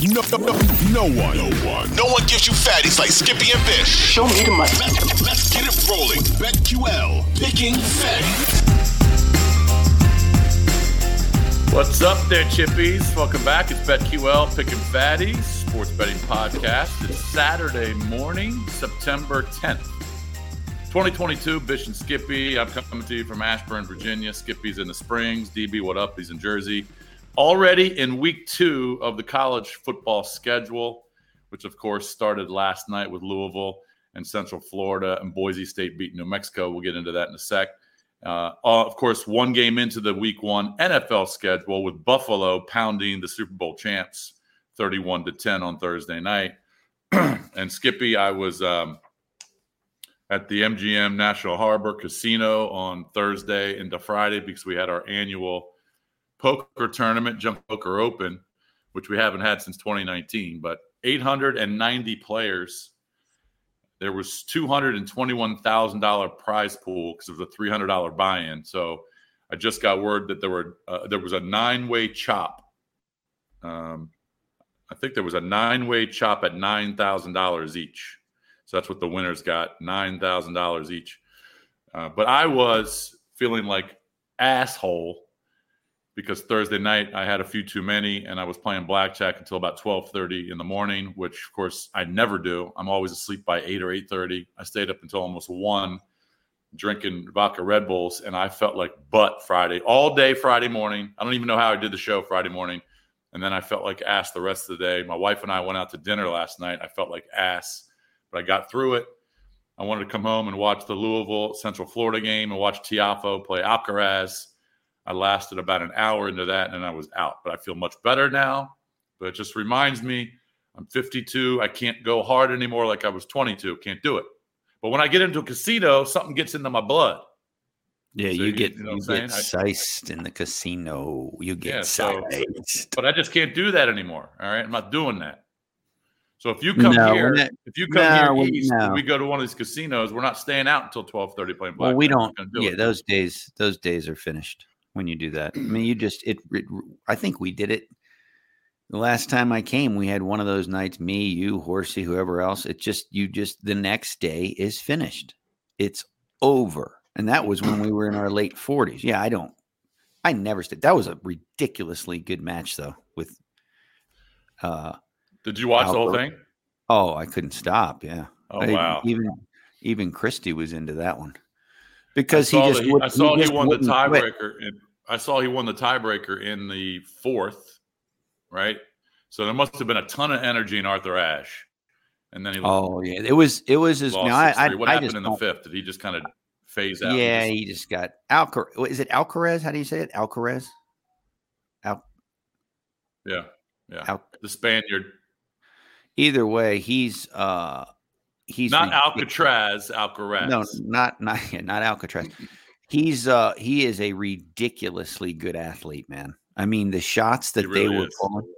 No, no, no, no one, no one, no one gives you fatties like Skippy and Bish. Show me the money. Let's, let's get it rolling. BetQL, picking fatties. What's up there, Chippies? Welcome back. It's BetQL Picking Fatties, sports betting podcast. It's Saturday morning, September 10th, 2022. Bish and Skippy. I'm coming to you from Ashburn, Virginia. Skippy's in the Springs. DB, what up? He's in Jersey. Already in week two of the college football schedule, which of course started last night with Louisville and Central Florida and Boise State beating New Mexico. We'll get into that in a sec. Uh, of course, one game into the week one NFL schedule with Buffalo pounding the Super Bowl champs 31 to 10 on Thursday night. and Skippy, I was um, at the MGM National Harbor Casino on Thursday into Friday because we had our annual poker tournament, Jump Poker Open, which we haven't had since 2019, but 890 players there was $221,000 prize pool because was a $300 buy-in. So I just got word that there were uh, there was a nine-way chop. Um, I think there was a nine-way chop at nine thousand dollars each. So that's what the winners got nine thousand dollars each. Uh, but I was feeling like asshole because Thursday night I had a few too many and I was playing blackjack until about 12:30 in the morning, which of course I never do. I'm always asleep by 8 or 8:30. I stayed up until almost 1 drinking vodka Red Bulls and I felt like butt Friday all day Friday morning. I don't even know how I did the show Friday morning. And then I felt like ass the rest of the day. My wife and I went out to dinner last night. I felt like ass, but I got through it. I wanted to come home and watch the Louisville Central Florida game and watch Tiafoe play Alcaraz I lasted about an hour into that and I was out, but I feel much better now. But it just reminds me I'm 52. I can't go hard anymore like I was 22. Can't do it. But when I get into a casino, something gets into my blood. Yeah, so you, get you, know you get sized in the casino. You get yeah, sized. So, but I just can't do that anymore. All right, I'm not doing that. So if you come no, here, not, if you come no, here east, no. we go to one of these casinos. We're not staying out until 12:30 playing black. Well, we don't. Do yeah, it. those days, those days are finished when you do that. I mean, you just it, it, I think we did it the last time I came. We had one of those nights. Me, you, Horsey, whoever else. It just you just the next day is finished. It's over, and that was when we were in our late forties. Yeah, I don't. I never stayed. That was a ridiculously good match, though. With uh, did you watch Albert. the whole thing? Oh, I couldn't stop. Yeah. Oh I, wow. Even even Christy was into that one because he just. I saw he, he won the tiebreaker. I saw he won the tiebreaker in the fourth, right? So there must have been a ton of energy in Arthur Ashe, and then he. Oh yeah, it was it was his. No, I, I, what I happened in the fifth? Did he just kind of phase out? Yeah, he just got Alcaraz. Is it Alcaraz? How do you say it? Alcaraz. Al. Yeah, yeah. Al- the Spaniard. Either way, he's uh he's not Alcatraz. Alcaraz. No, not not not Alcatraz. He's uh he is a ridiculously good athlete, man. I mean, the shots that really they were pulling,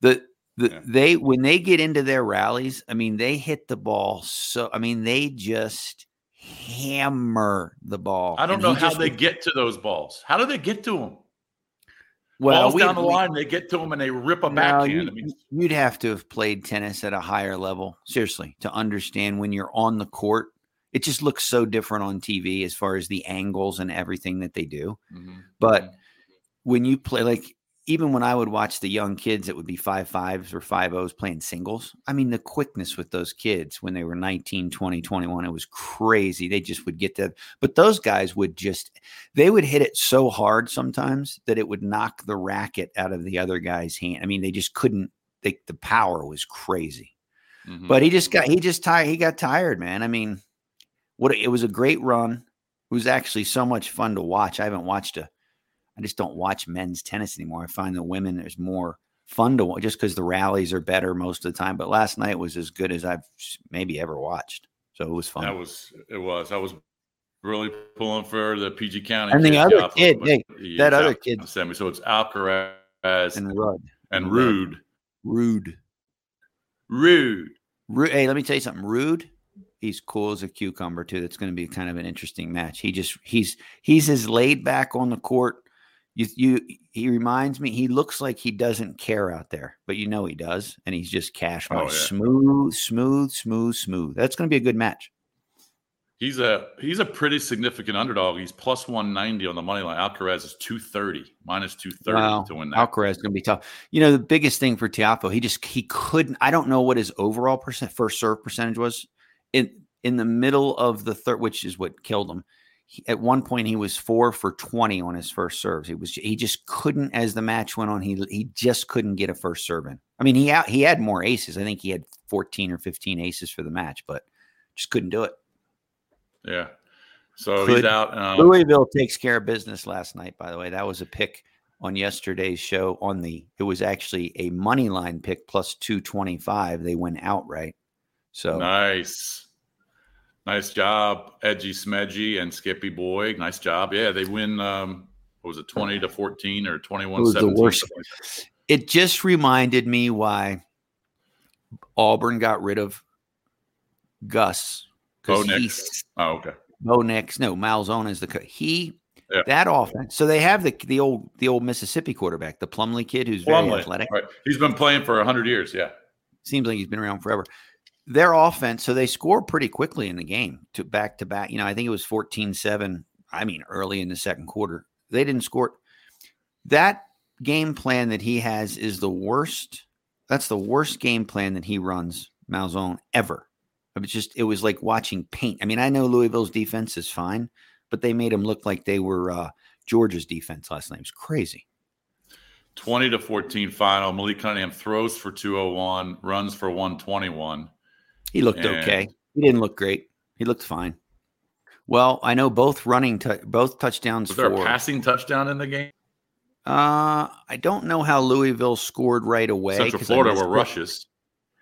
the the yeah. they when they get into their rallies, I mean, they hit the ball so I mean, they just hammer the ball. I don't know how they get to those balls. How do they get to them? Well, balls down the we, line, they get to them and they rip a no, backhand. You, I mean, you'd have to have played tennis at a higher level, seriously, to understand when you're on the court it just looks so different on TV as far as the angles and everything that they do. Mm-hmm. But mm-hmm. when you play, like even when I would watch the young kids, it would be five fives or five O's playing singles. I mean, the quickness with those kids when they were 19, 20, 21, it was crazy. They just would get that. But those guys would just, they would hit it so hard sometimes that it would knock the racket out of the other guy's hand. I mean, they just couldn't, they, the power was crazy. Mm-hmm. But he just got, he just tired, he got tired, man. I mean, what it was a great run. It was actually so much fun to watch. I haven't watched a I just don't watch men's tennis anymore. I find the women there's more fun to watch just because the rallies are better most of the time. But last night was as good as I've maybe ever watched. So it was fun. That was it was. I was really pulling for the PG County. And the other kid, hey, that other kid sent me. So it's Alcaraz and Ruud. And Rude, Rude, Rude, Ruud. Hey, let me tell you something. Rude. he's cool as a cucumber too. That's going to be kind of an interesting match. He just he's he's as laid back on the court You, you, he reminds me. He looks like he doesn't care out there, but you know he does, and he's just cash oh, yeah. smooth, smooth, smooth, smooth. That's going to be a good match. He's a he's a pretty significant underdog. He's plus one ninety on the money line. Alcaraz is two thirty, minus two thirty wow. to win that. Alcaraz is going to be tough. You know the biggest thing for Tiafoe, he just he couldn't. I don't know what his overall percent first serve percentage was in in the middle of the third, which is what killed him. He, at one point, he was four for twenty on his first serves. He was he just couldn't. As the match went on, he he just couldn't get a first serve in. I mean, he out, he had more aces. I think he had fourteen or fifteen aces for the match, but just couldn't do it. Yeah. So Could, he's out. Um, Louisville takes care of business last night. By the way, that was a pick on yesterday's show. On the it was actually a money line pick plus two twenty five. They went outright. So nice, nice job, Edgy Smedgy and Skippy Boy. Nice job. Yeah, they win. Um, what was it, twenty to fourteen or 21 17? The worst. It just reminded me why Auburn got rid of Gus Bo Nix. Oh, okay. Bo Nix. No, Malzahn is the co- he. Yeah. That offense. So they have the the old the old Mississippi quarterback, the Plumlee kid, who's Plumlee. very athletic. Right. He's been playing for hundred years. Yeah. Seems like he's been around forever. Their offense, so they score pretty quickly in the game to back to back. You know, I think it was 14-7. I mean, early in the second quarter. They didn't score. That game plan that he has is the worst. That's the worst game plan that he runs, Malzahn, ever. It was just it was like watching paint. I mean, I know Louisville's defense is fine, but they made him look like they were uh, Georgia's defense last night. It was crazy. 20 to 14 final. Malik Cunningham throws for 201, runs for 121. He looked and okay. He didn't look great. He looked fine. Well, I know both running, t- both touchdowns. Was there for, a passing touchdown in the game? Uh, I don't know how Louisville scored right away. Central Florida were rushes.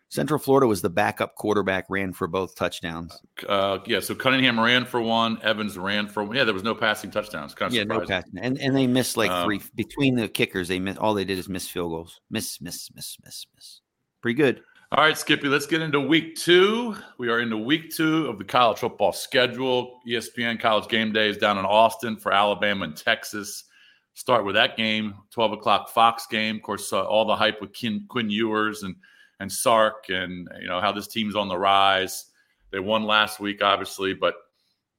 Central Florida was the backup quarterback, ran for both touchdowns. Uh, yeah, so Cunningham ran for one, Evans ran for one. Yeah, there was no passing touchdowns. Kind of yeah, surprising. no passing, and and they missed like um, three between the kickers. They missed all they did is miss field goals, miss, miss, miss, miss, miss. Pretty good. All right, Skippy, let's get into week two. We are into week two of the college football schedule. ESPN College Game Day is down in Austin for Alabama and Texas. Start with that game, 12 o'clock Fox game. Of course, uh, all the hype with Quinn, Ewers and and Sark and you know how this team's on the rise. They won last week, obviously, but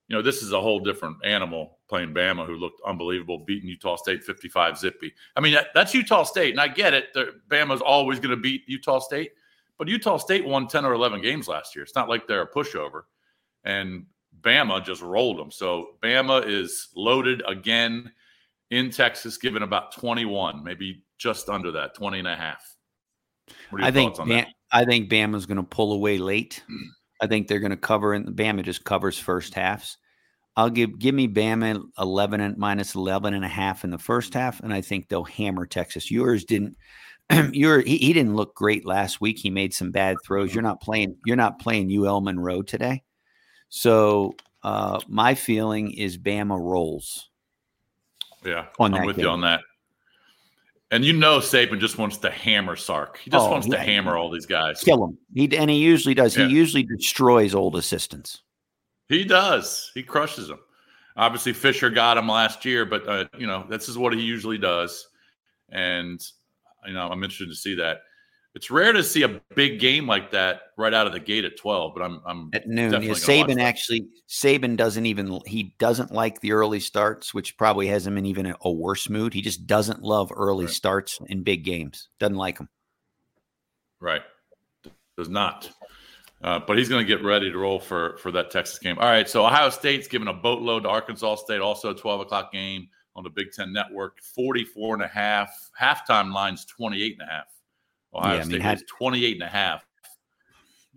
you know this is a whole different animal playing Bama, who looked unbelievable, beating Utah State 55 zippy. I mean that, that's Utah State, and I get it. Bama's always going to beat Utah State, but Utah State won 10 or 11 games last year. It's not like they're a pushover, and Bama just rolled them. So Bama is loaded again in Texas, given about 21, maybe just under that, 20 and a half. I think Bam, I think Bama's going to pull away late. Hmm. I think they're going to cover, and Bama just covers first halves. I'll give give me Bama 11 and minus 11 and a half in the first half, and I think they'll hammer Texas. Ewers didn't. Ewers he, he didn't look great last week. He made some bad throws. You're not playing. You're not playing UL Monroe today. So uh, my feeling is Bama rolls. Yeah, on I'm with game. you on that. And you know Saban just wants to hammer Sark. He just oh, wants yeah. to hammer all these guys. Kill them. He and he usually does. Yeah. He usually destroys old assistants. He does. He crushes them. Obviously, Fisher got him last year, but uh, you know this is what he usually does, and you know I'm interested to see that. It's rare to see a big game like that right out of the gate at 12 but i'm, I'm at noon yeah, saban actually saban doesn't even he doesn't like the early starts which probably has him in even a, worse mood. He just doesn't love early right. starts in big games. Doesn't like them right. Does not. Uh, but he's going to get ready to roll for for that texas game. All right so ohio state's giving a boatload to arkansas state also a 12 o'clock game on the big ten network 44 and a half halftime lines 28 and a half Ohio yeah, State I mean, had, 28 and a half.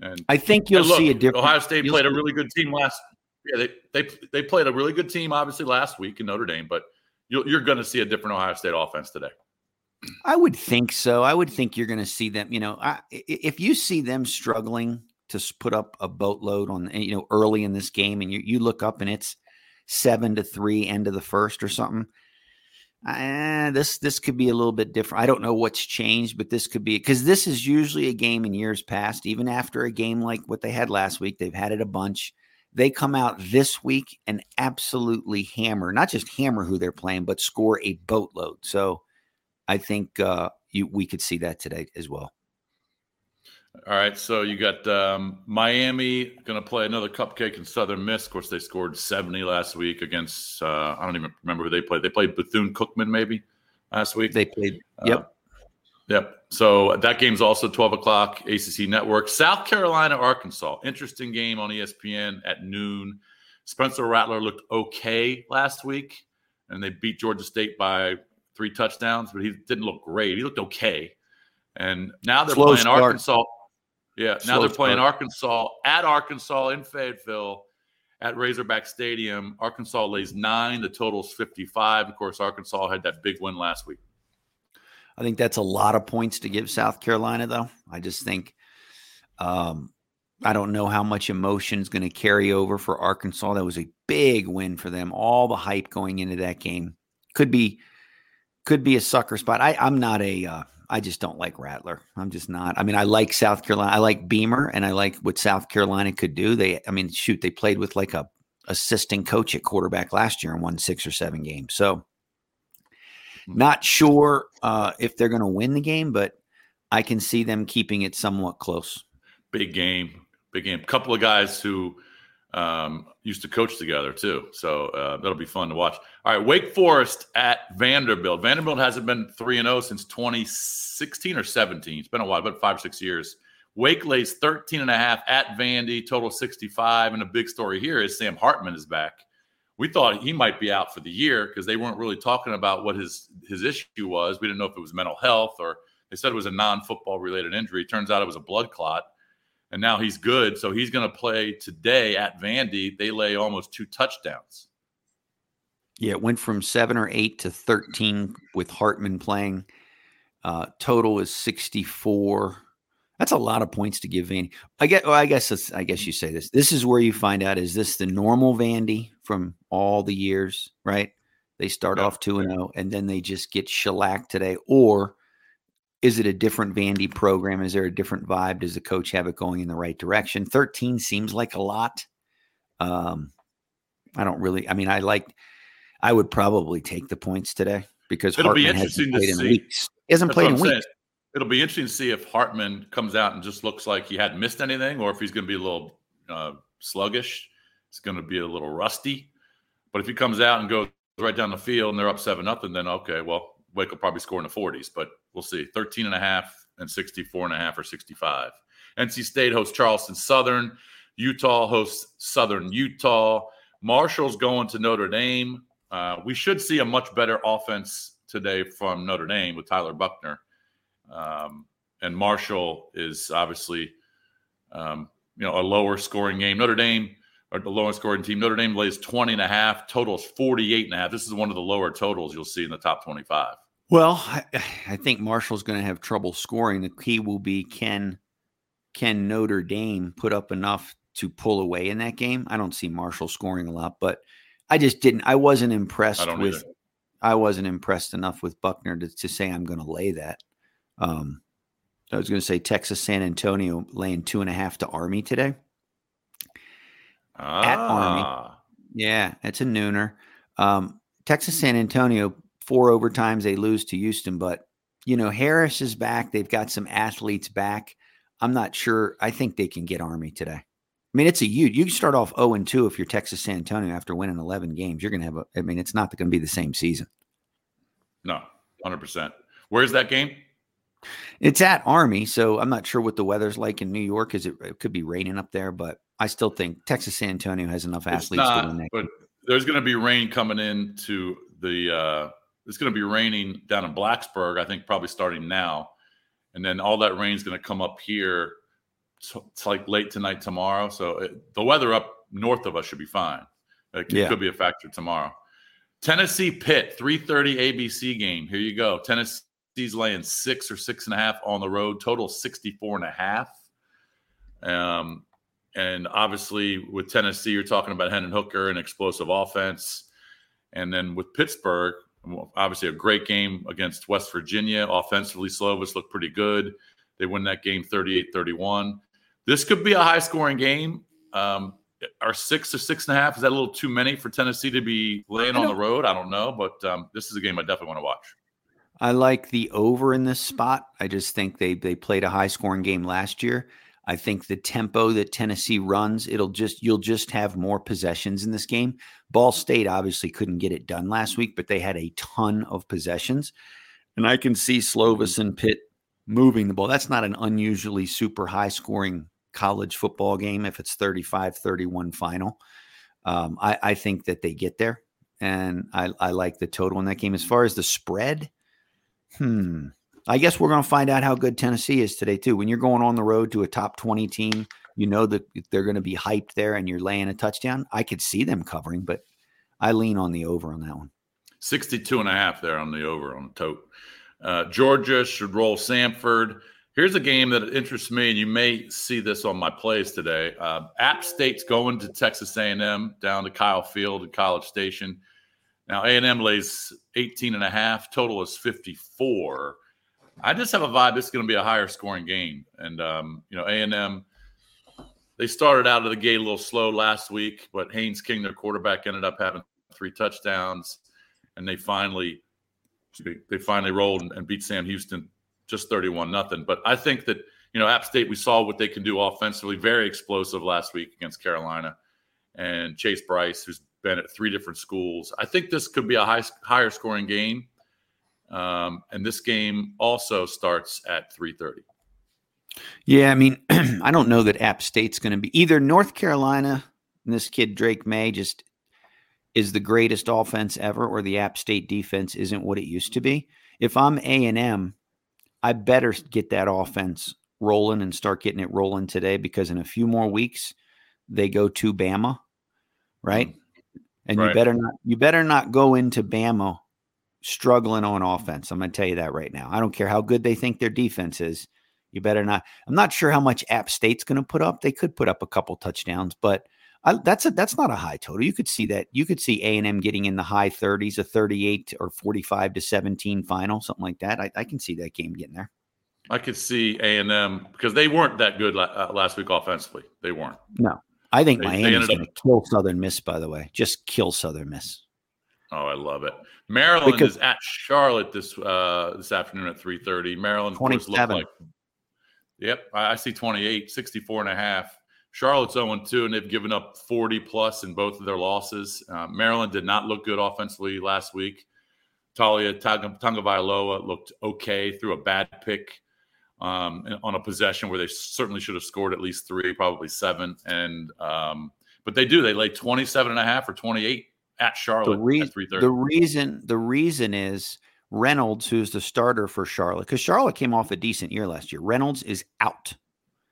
And I think you'll look, see a difference. Ohio State played a really good team last. Yeah, they they they played a really good team obviously last week in Notre Dame, but you're, you're going to see a different Ohio State offense today. I would think so. I would think you're going to see them. You know, I, if you see them struggling to put up a boatload on, you know, early in this game, and you you look up and it's seven to three, end of the first or something uh, this this could be a little bit different. I don't know what's changed, but this could be because this is usually a game in years past. Even after a game like what they had last week, they've had it a bunch. they come out this week and absolutely hammer, not just hammer who they're playing, but score a boatload. So I think uh, you, we could see that today as well. All right, so you got um, Miami going to play another cupcake in Southern Miss. Of course, they scored 70 last week against, uh, I don't even remember who they played. They played Bethune Cookman maybe last week. They played, yep. Uh, yep. So that game's also 12 o'clock, ACC Network. South Carolina, Arkansas. Interesting game on ESPN at noon. Spencer Rattler looked okay last week, and they beat Georgia State by three touchdowns, but he didn't look great. He looked okay. And now they're Slow playing start. Arkansas. Yeah, now Slow they're playing start. Arkansas at Arkansas in Fayetteville at Razorback Stadium. Arkansas lays nine. The total's 55. Of course, Arkansas had that big win last week. I think that's a lot of points to give South Carolina, though. I just think um, I don't know how much emotion is going to carry over for Arkansas. That was a big win for them. All the hype going into that game could be could be a sucker spot. I, I'm not a uh, I just don't like Rattler. I'm just not. I mean, I like South Carolina. I like Beamer, and I like what South Carolina could do. They, I mean, shoot, they played with like a assistant coach at quarterback last year and won six or seven games. So, hmm. not sure uh, if they're going to win the game, but I can see them keeping it somewhat close. Big game, big game. Couple of guys who um, used to coach together too. So uh, that'll be fun to watch. All right, Wake Forest at Vanderbilt. Vanderbilt hasn't been 3 and 0 since 2016 or 17. It's been a while, about five, or six years. Wake lays 13 and a half at Vandy, total 65. And the big story here is Sam Hartman is back. We thought he might be out for the year because they weren't really talking about what his his issue was. We didn't know if it was mental health or they said it was a non-football related injury. Turns out it was a blood clot and now he's good. So he's going to play today at Vandy. They lay almost two touchdowns. Yeah, it went from seven or eight to 13 with Hartman playing. Uh, total is 64. That's a lot of points to give Vandy. I guess. Well, I guess. I guess you say this. This is where you find out: is this the normal Vandy from all the years? Right? They start yeah. off two and zero, oh, and then they just get shellacked today, or is it a different Vandy program? Is there a different vibe? Does the coach have it going in the right direction? 13 seems like a lot. Um, I don't really, I mean, I like, I would probably take the points today because it'll Hartman be interesting to see. weeks. He hasn't That's played in weeks. It'll be interesting to see if Hartman comes out and just looks like he hadn't missed anything or if he's going to be a little uh, sluggish. It's going to be a little rusty. But if he comes out and goes right down the field and they're up 7 nothing, then okay, well, Wake will probably score in the 40s, but we'll see. 13 and a half and 64 and a half or 65. NC State hosts Charleston Southern. Utah hosts Southern Utah. Marshall's going to Notre Dame. Uh, we should see a much better offense today from Notre Dame with Tyler Buchner. Um, and Marshall is obviously, um, you know, a lower scoring game. Notre Dame or the lowest scoring team. Notre Dame lays 20 and a half, totals 48 and a half. This is one of the lower totals you'll see in the top 25. Well, I, I think Marshall's going to have trouble scoring. The key will be can can Notre Dame put up enough to pull away in that game? I don't see Marshall scoring a lot, but I just didn't. I wasn't impressed I with. Either. I wasn't impressed enough with Buchner to, to say I'm going to lay that. Um, I was going to say Texas San Antonio laying two and a half to Army today. Ah. At Army, ah. yeah, it's a nooner. Um, Texas San Antonio four overtimes they lose to Houston, but you know Harris is back. They've got some athletes back. I'm not sure. I think they can get Army today. I mean, it's a huge. You can start off 0 and 2 if you're Texas San Antonio after winning 11 games. You're going to have a. I mean, it's not going to be the same season. No, 100. percent Where's that game? It's at Army, so I'm not sure what the weather's like in New York. Is it, it could be raining up there, but I still think Texas San Antonio has enough athletes not, to win that. But there's going to be rain coming into the uh, it's going to be raining down in Blacksburg, I think probably starting now. And then all that rain is going to come up here. It's like late tonight, tomorrow. So it, the weather up north of us should be fine. It yeah. could be a factor tomorrow. Tennessee Pitt, 3:30 ABC game. Here you go. Tennessee's laying six or six and a half on the road. Total 64 and a half. Um, and obviously with Tennessee, you're talking about Hendon Hooker and explosive offense. And then with Pittsburgh, obviously a great game against West Virginia. Offensively, Slovis looked pretty good. They win that game 38 31. This could be a high scoring game. Um, are six or six and a half is that a little too many for Tennessee to be laying on the road? I don't know, but um, this is a game I definitely want to watch. I like the over in this spot. I just think they they played a high scoring game last year. I think the tempo that Tennessee runs, it'll just you'll just have more possessions in this game. Ball State obviously couldn't get it done last week, but they had a ton of possessions. And I can see Slovis and Pitt moving the ball. That's not an unusually super high scoring college football game if it's 35 31 final. Um, I, I, think that they get there. And I, I like the total in that game. As far as the spread, hmm, I guess we're going to find out how good Tennessee is today, too. When you're going on the road to a top 20 team, you know that they're going to be hyped there and you're laying a touchdown. I could see them covering, but I lean on the over on that one. 62 and a half there on the over on the tote. Uh, Georgia should roll Samford. Here's a game that interests me, and you may see this on my plays today. Uh, App State's going to Texas A&M down to Kyle Field at College Station. Now A&M lays 18 and a half. Total is 54. I just have a vibe this is going to be a higher scoring game. And um, you know A&M they started out of the gate a little slow last week, but Haynes King, their quarterback, ended up having three touchdowns, and they finally they finally rolled and beat Sam Houston just 31 nothing. But I think that, you know, App State, we saw what they can do offensively, very explosive last week against Carolina. And Chase Brice, who's been at three different schools. I think this could be a high, higher scoring game. Um, and this game also starts at 3:30. Yeah, I mean, I don't know that App State's going to be either North Carolina and this kid Drake Maye just is the greatest offense ever, or the App State defense isn't what it used to be. If I'm A and M, I better get that offense rolling and start getting it rolling today because in a few more weeks they go to Bama, right? And right. you better not you better not go into Bama struggling on offense. I'm going to tell you that right now. I don't care how good they think their defense is. You better not. I'm not sure how much App State's going to put up. They could put up a couple touchdowns, but I, that's a that's not a high total. You could see that. You could see A and M getting in the high 30s, a 38 or 45 to 17 final, something like that. I, I can see that game getting there. I could see A and M because they weren't that good uh, last week offensively. They weren't. No, I think they, Miami's going to kill Southern Miss. By the way, just kill Southern Miss. Oh, I love it. Maryland because, is at Charlotte this uh, this afternoon at 3:30. Maryland 27. Like, yep, I, see 28, 64 and a half. Charlotte's 0 2, and they've given up 40 plus in both of their losses. Uh, Maryland did not look good offensively last week. Taulia Tagovailoa looked okay through a bad pick um, on a possession where they certainly should have scored at least three, probably seven. And um, but they do. They lay 27 and a half or 28 at Charlotte the, re- the reason the reason is Reynolds, who's the starter for Charlotte, because Charlotte came off a decent year last year. Reynolds is out.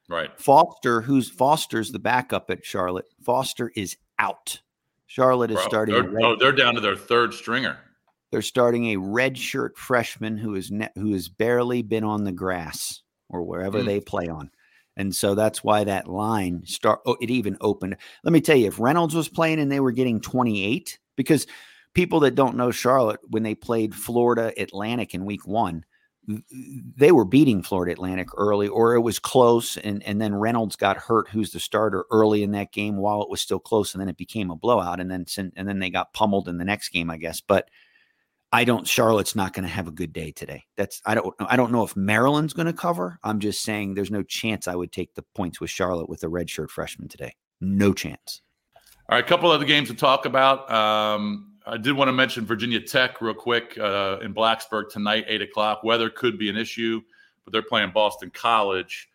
Right. Foster, who's Foster's the backup at Charlotte. Foster is out. Charlotte is Bro, starting. They're, oh, they're down to their third stringer. They're starting a redshirt freshman who is ne- who has barely been on the grass or wherever mm. they play on, and so that's why that line start. Oh, it even opened. Let me tell you, if Reynolds was playing and they were getting twenty eight, because people that don't know Charlotte when they played Florida Atlantic in Week One they were beating Florida Atlantic early, or it was close, and and then Reynolds got hurt, who's the starter early in that game while it was still close, and then it became a blowout, and then and then they got pummeled in the next game, I guess. But I don't. Charlotte's not going to have a good day today. That's I don't I don't know if Maryland's going to cover. I'm just saying there's no chance I would take the points with Charlotte with a redshirt freshman today. No chance. All right, a couple other games to talk about. Um, I did want to mention Virginia Tech real quick uh, in Blacksburg tonight, eight o'clock. Weather could be an issue, but they're playing Boston College,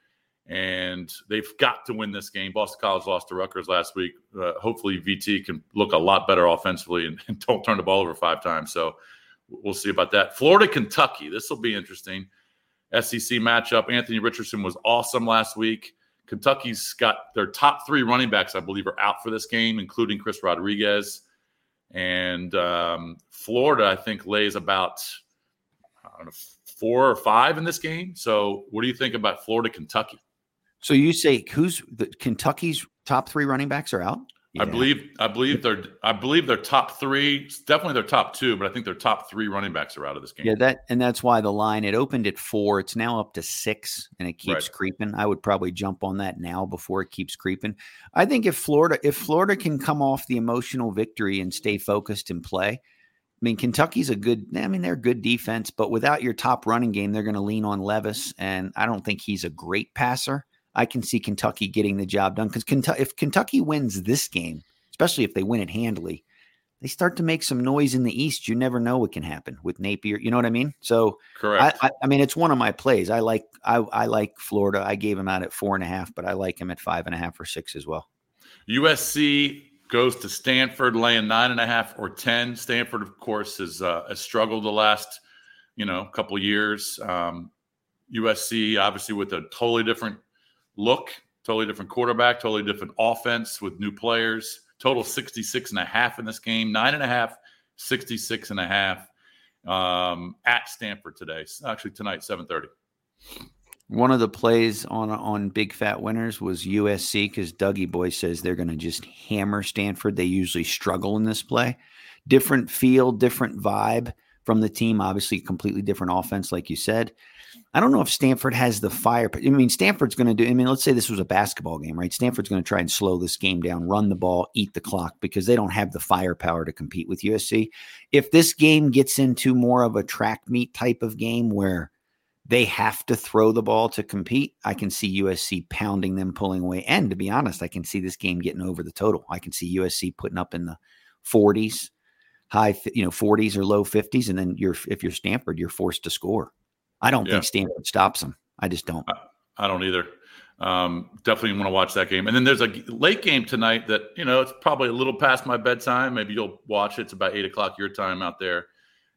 and they've got to win this game. Boston College lost to Rutgers last week. Uh, hopefully, VT can look a lot better offensively and, and, don't turn the ball over five times. So we'll see about that. Florida, Kentucky. This will be interesting. SEC matchup. Anthony Richardson was awesome last week. Kentucky's got their top three running backs, I believe, are out for this game, including Chris Rodriguez. And um, Florida, I think, lays about know, four or five in this game. So, what do you think about Florida, Kentucky? So you say who's the Kentucky's top three running backs are out? Yeah. I believe I believe they're I believe they're top three, definitely their top two, but I think their top three running backs are out of this game. Yeah, that and that's why the line it opened at four. It's now up to six, and it keeps right. creeping. I would probably jump on that now before it keeps creeping. I think if Florida if Florida can come off the emotional victory and stay focused and play, I mean Kentucky's a good. I mean they're good defense, but without your top running game, they're going to lean on Levis, and I don't think he's a great passer. I can see Kentucky getting the job done because Kentucky, if Kentucky wins this game, especially if they win it handily, they start to make some noise in the East. You never know what can happen with Napier. You know what I mean? So, correct. I, I, I mean, it's one of my plays. I like I, I like Florida. I gave him out at four and a half, but I like him at five and a half or six as well. USC goes to Stanford, laying nine and a half or ten. Stanford, of course, has uh, has struggled the last you know couple years. Um, USC, obviously, with a totally different look, totally different quarterback, totally different offense with new players. Total 66 and a half in this game, nine and a half, 66 and a half um, at Stanford today. Actually, tonight, 730. One of the plays on on Big Fat Winners was USC because Dougie Boy says they're going to just hammer Stanford. They usually struggle in this play. Different feel, different vibe from the team. Obviously, completely different offense, like you said. I don't know if Stanford has the fire. I mean, Stanford's going to do. I mean, let's say this was a basketball game, right? Stanford's going to try and slow this game down, run the ball, eat the clock because they don't have the firepower to compete with USC. If this game gets into more of a track meet type of game where they have to throw the ball to compete, I can see USC pounding them, pulling away. And to be honest, I can see this game getting over the total. I can see USC putting up in the 40s, high, you know, 40s or low 50s, and then you're if you're Stanford, you're forced to score. I don't yeah. think Stanford stops them. I just don't. I, I don't either. Um, definitely want to watch that game. And then there's a late game tonight that you know it's probably a little past my bedtime. Maybe you'll watch it. It's about eight o'clock your time out there,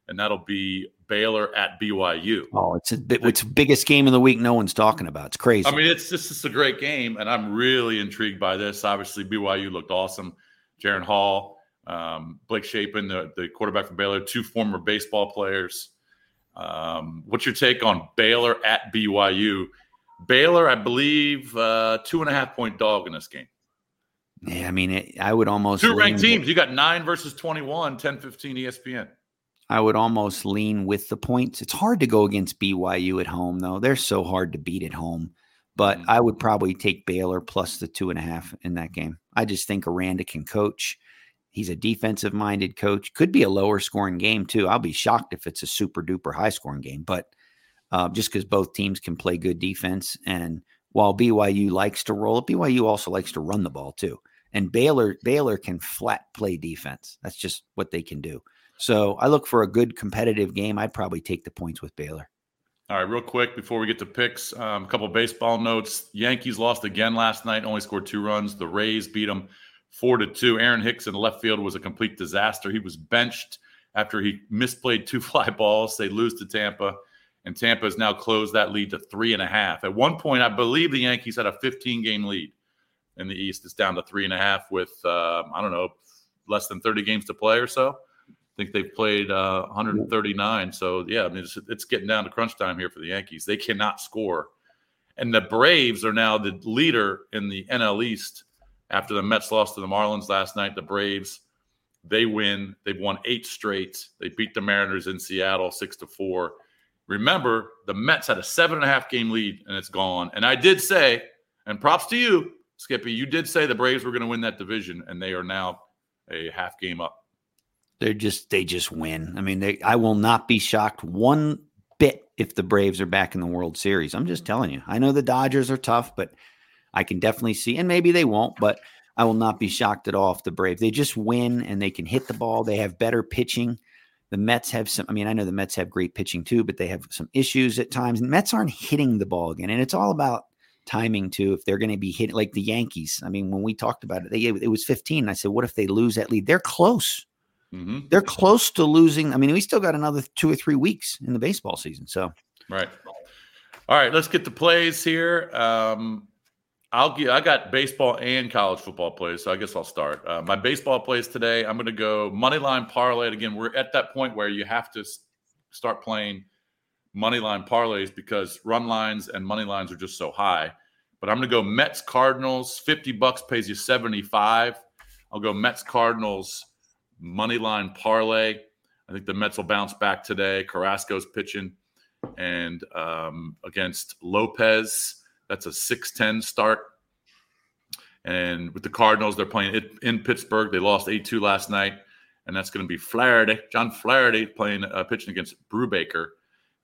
and that'll be Baylor at BYU. Oh, it's a, it's the biggest game of the week. No one's talking about. It's crazy. I mean, it's just it's a great game, and I'm really intrigued by this. Obviously, BYU looked awesome. Jaren Hall, um, Blake Shapen, the, the quarterback from Baylor, two former baseball players. Um, what's your take on Baylor at BYU? Baylor, I believe, uh, two and a half point dog in this game. Yeah, I mean, it, I would almost two ranked teams. You got nine versus 21, 10 15 ESPN. I would almost lean with the points. It's hard to go against BYU at home, though. They're so hard to beat at home. But mm-hmm. I would probably take Baylor plus the two and a half in that game. I just think Aranda can coach. He's a defensive minded coach. Could be a lower scoring game, too. I'll be shocked if it's a super duper high scoring game, but uh, just because both teams can play good defense. And while BYU likes to roll it, BYU also likes to run the ball, too. And Baylor, Baylor can flat play defense. That's just what they can do. So I look for a good competitive game. I'd probably take the points with Baylor. All right, real quick before we get to picks, um, a couple baseball notes. Yankees lost again last night, only scored two runs. The Rays beat them four to two. Aaron Hicks in left field was a complete disaster. He was benched after he misplayed two fly balls. They lose to Tampa, and Tampa has now closed that lead to three and a half. At one point, I believe the Yankees had a 15 game lead in the East. It's down to three and a half with uh, I don't know less than 30 games to play or so. I think they've played uh, 139. So yeah, I mean it's, it's getting down to crunch time here for the Yankees. They cannot score, and the Braves are now the leader in the NL East after the Mets lost to the Marlins last night, the Braves they win. They've won eight straight. They beat the Mariners in Seattle six to four. Remember, the Mets had a seven and a half game lead and it's gone. And I did say, and props to you, Skippy, you did say the Braves were going to win that division, and they are now a half game up. They're just they just win. I mean, they I will not be shocked one bit if the Braves are back in the World Series. I'm just telling you. I know the Dodgers are tough, but I can definitely see, and maybe they won't, but I will not be shocked at all if the Braves they just win and they can hit the ball. They have better pitching. The Mets have some. I mean, I know the Mets have great pitching too, but they have some issues at times. And Mets aren't hitting the ball again, and it's all about timing too. If they're going to be hit like the Yankees, I mean, when we talked about it, they it was 15. I said, what if they lose that lead? They're close. Mm-hmm. They're close to losing. I mean, we still got another two or three weeks in the baseball season. So, right. All right, let's get the plays here. Um, I'll get. I got baseball and college football plays, so I guess I'll start. Uh, my baseball plays today. I'm going to go money line parlay. Again, we're at that point where you have to start playing money line parlays because run lines and money lines are just so high. But I'm going to go Mets Cardinals. Fifty bucks pays you seventy five I'll go Mets Cardinals money line parlay. I think the Mets will bounce back today. Carrasco's pitching, and um, against Lopez, that's a six ten start. And with the Cardinals, they're playing in Pittsburgh. They lost eight two last night, and that's going to be Flaherty, John Flaherty, playing uh, pitching against Brubaker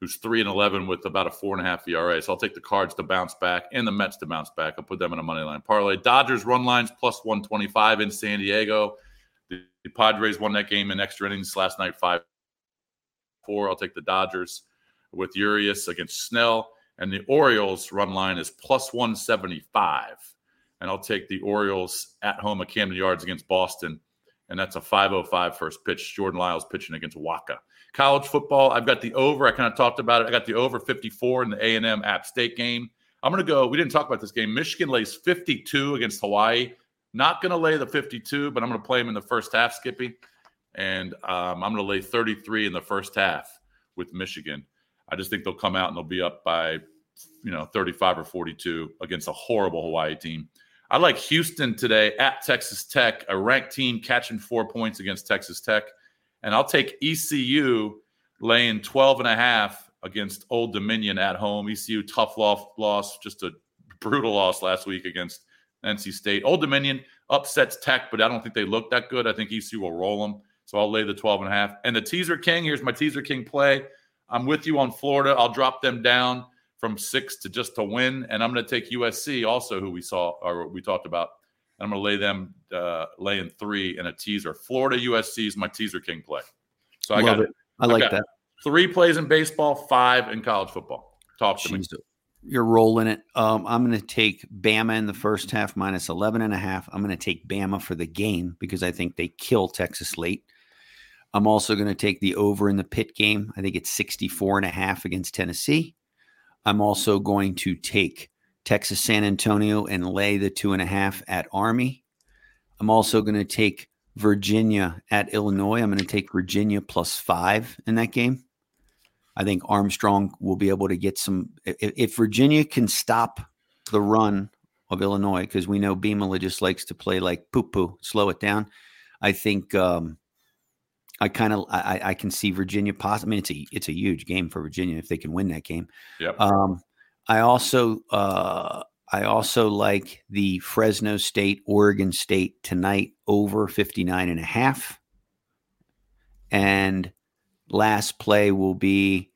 who's three and eleven with about a four and a half ERA. So I'll take the Cards to bounce back and the Mets to bounce back. I'll put them in a money line parlay. Dodgers run lines plus one twenty five in San Diego. The, the, Padres won that game in extra innings last night, five four. I'll take the Dodgers with Urias against Snell, and the Orioles run line is plus one seventy five. And I'll take the Orioles at home at Camden Yards against Boston. And that's a 505 first pitch. Jordan Lyles pitching against Wacha. College football, I've got the over. I kind of talked about it. I got the over 54 in the A&M App State game. I'm going to go. We didn't talk about this game. Michigan lays 52 against Hawaii. Not going to lay the 52, but I'm going to play them in the first half, Skippy. And um, I'm going to lay 33 in the first half with Michigan. I just think they'll come out and they'll be up by, you know, 35 or 42 against a horrible Hawaii team. I like Houston today at Texas Tech, a ranked team catching four points against Texas Tech. And I'll take ECU laying 12 and a half against Old Dominion at home. ECU tough loss, just a brutal loss last week against NC State. Old Dominion upsets Tech, but I don't think they look that good. I think ECU will roll them. So I'll lay the 12 and a half. And the teaser king, here's my teaser king play. I'm with you on Florida. I'll drop them down from six to just to win. And I'm going to take USC also, who we saw or we talked about and I'm going to lay them uh, laying three in a teaser. Florida USC is my teaser king play. So I Love got it. I like that. Three plays in baseball, five in college football. Talk to Jeez, me. You're rolling it. Um, I'm going to take Bama in the first half minus 11 and a half. I'm going to take Bama for the game because I think they kill Texas late. I'm also going to take the over in the Pitt game. I think it's 64 and a half against Tennessee. I'm also going to take Texas San Antonio and lay the two and a half at Army. I'm also going to take Virginia at Illinois. I'm going to take Virginia plus five in that game. I think Armstrong will be able to get some. If, if Virginia can stop the run of Illinois, because we know Beamer just likes to play like poo poo, slow it down. I think um, I kind of I, I can see Virginia. Poss- I mean, it's a it's a huge game for Virginia if they can win that game. Yep. Um, I also uh, I also like the Fresno State Oregon State tonight over 59 and a half. And last play will be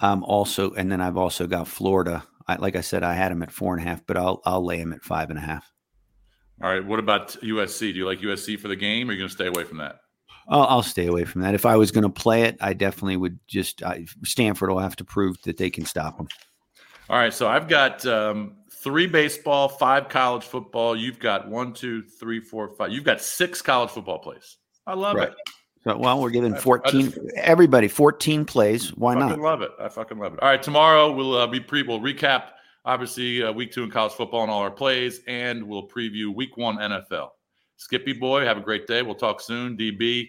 um also and then I've also got Florida. I, like I said, I had them at four and a half, but I'll I'll lay them at five and a half. All right. What about USC? Do you like USC for the game, or are you going to stay away from that? I'll, I'll, stay away from that. If I was going to play it, I definitely would just. I, Stanford will have to prove that they can stop them. All right, so I've got um, three baseball, five college football. You've got one, two, three, four, five. You've got six college football plays. I love right. it. So, well, we're giving 14, just, everybody 14 plays. Why I not? love it. I fucking love it. All right, tomorrow we'll uh, be pre, we'll recap, obviously, uh, week two in college football and all our plays, and we'll preview week one NFL. Skippy boy, have a great day. We'll talk soon. DB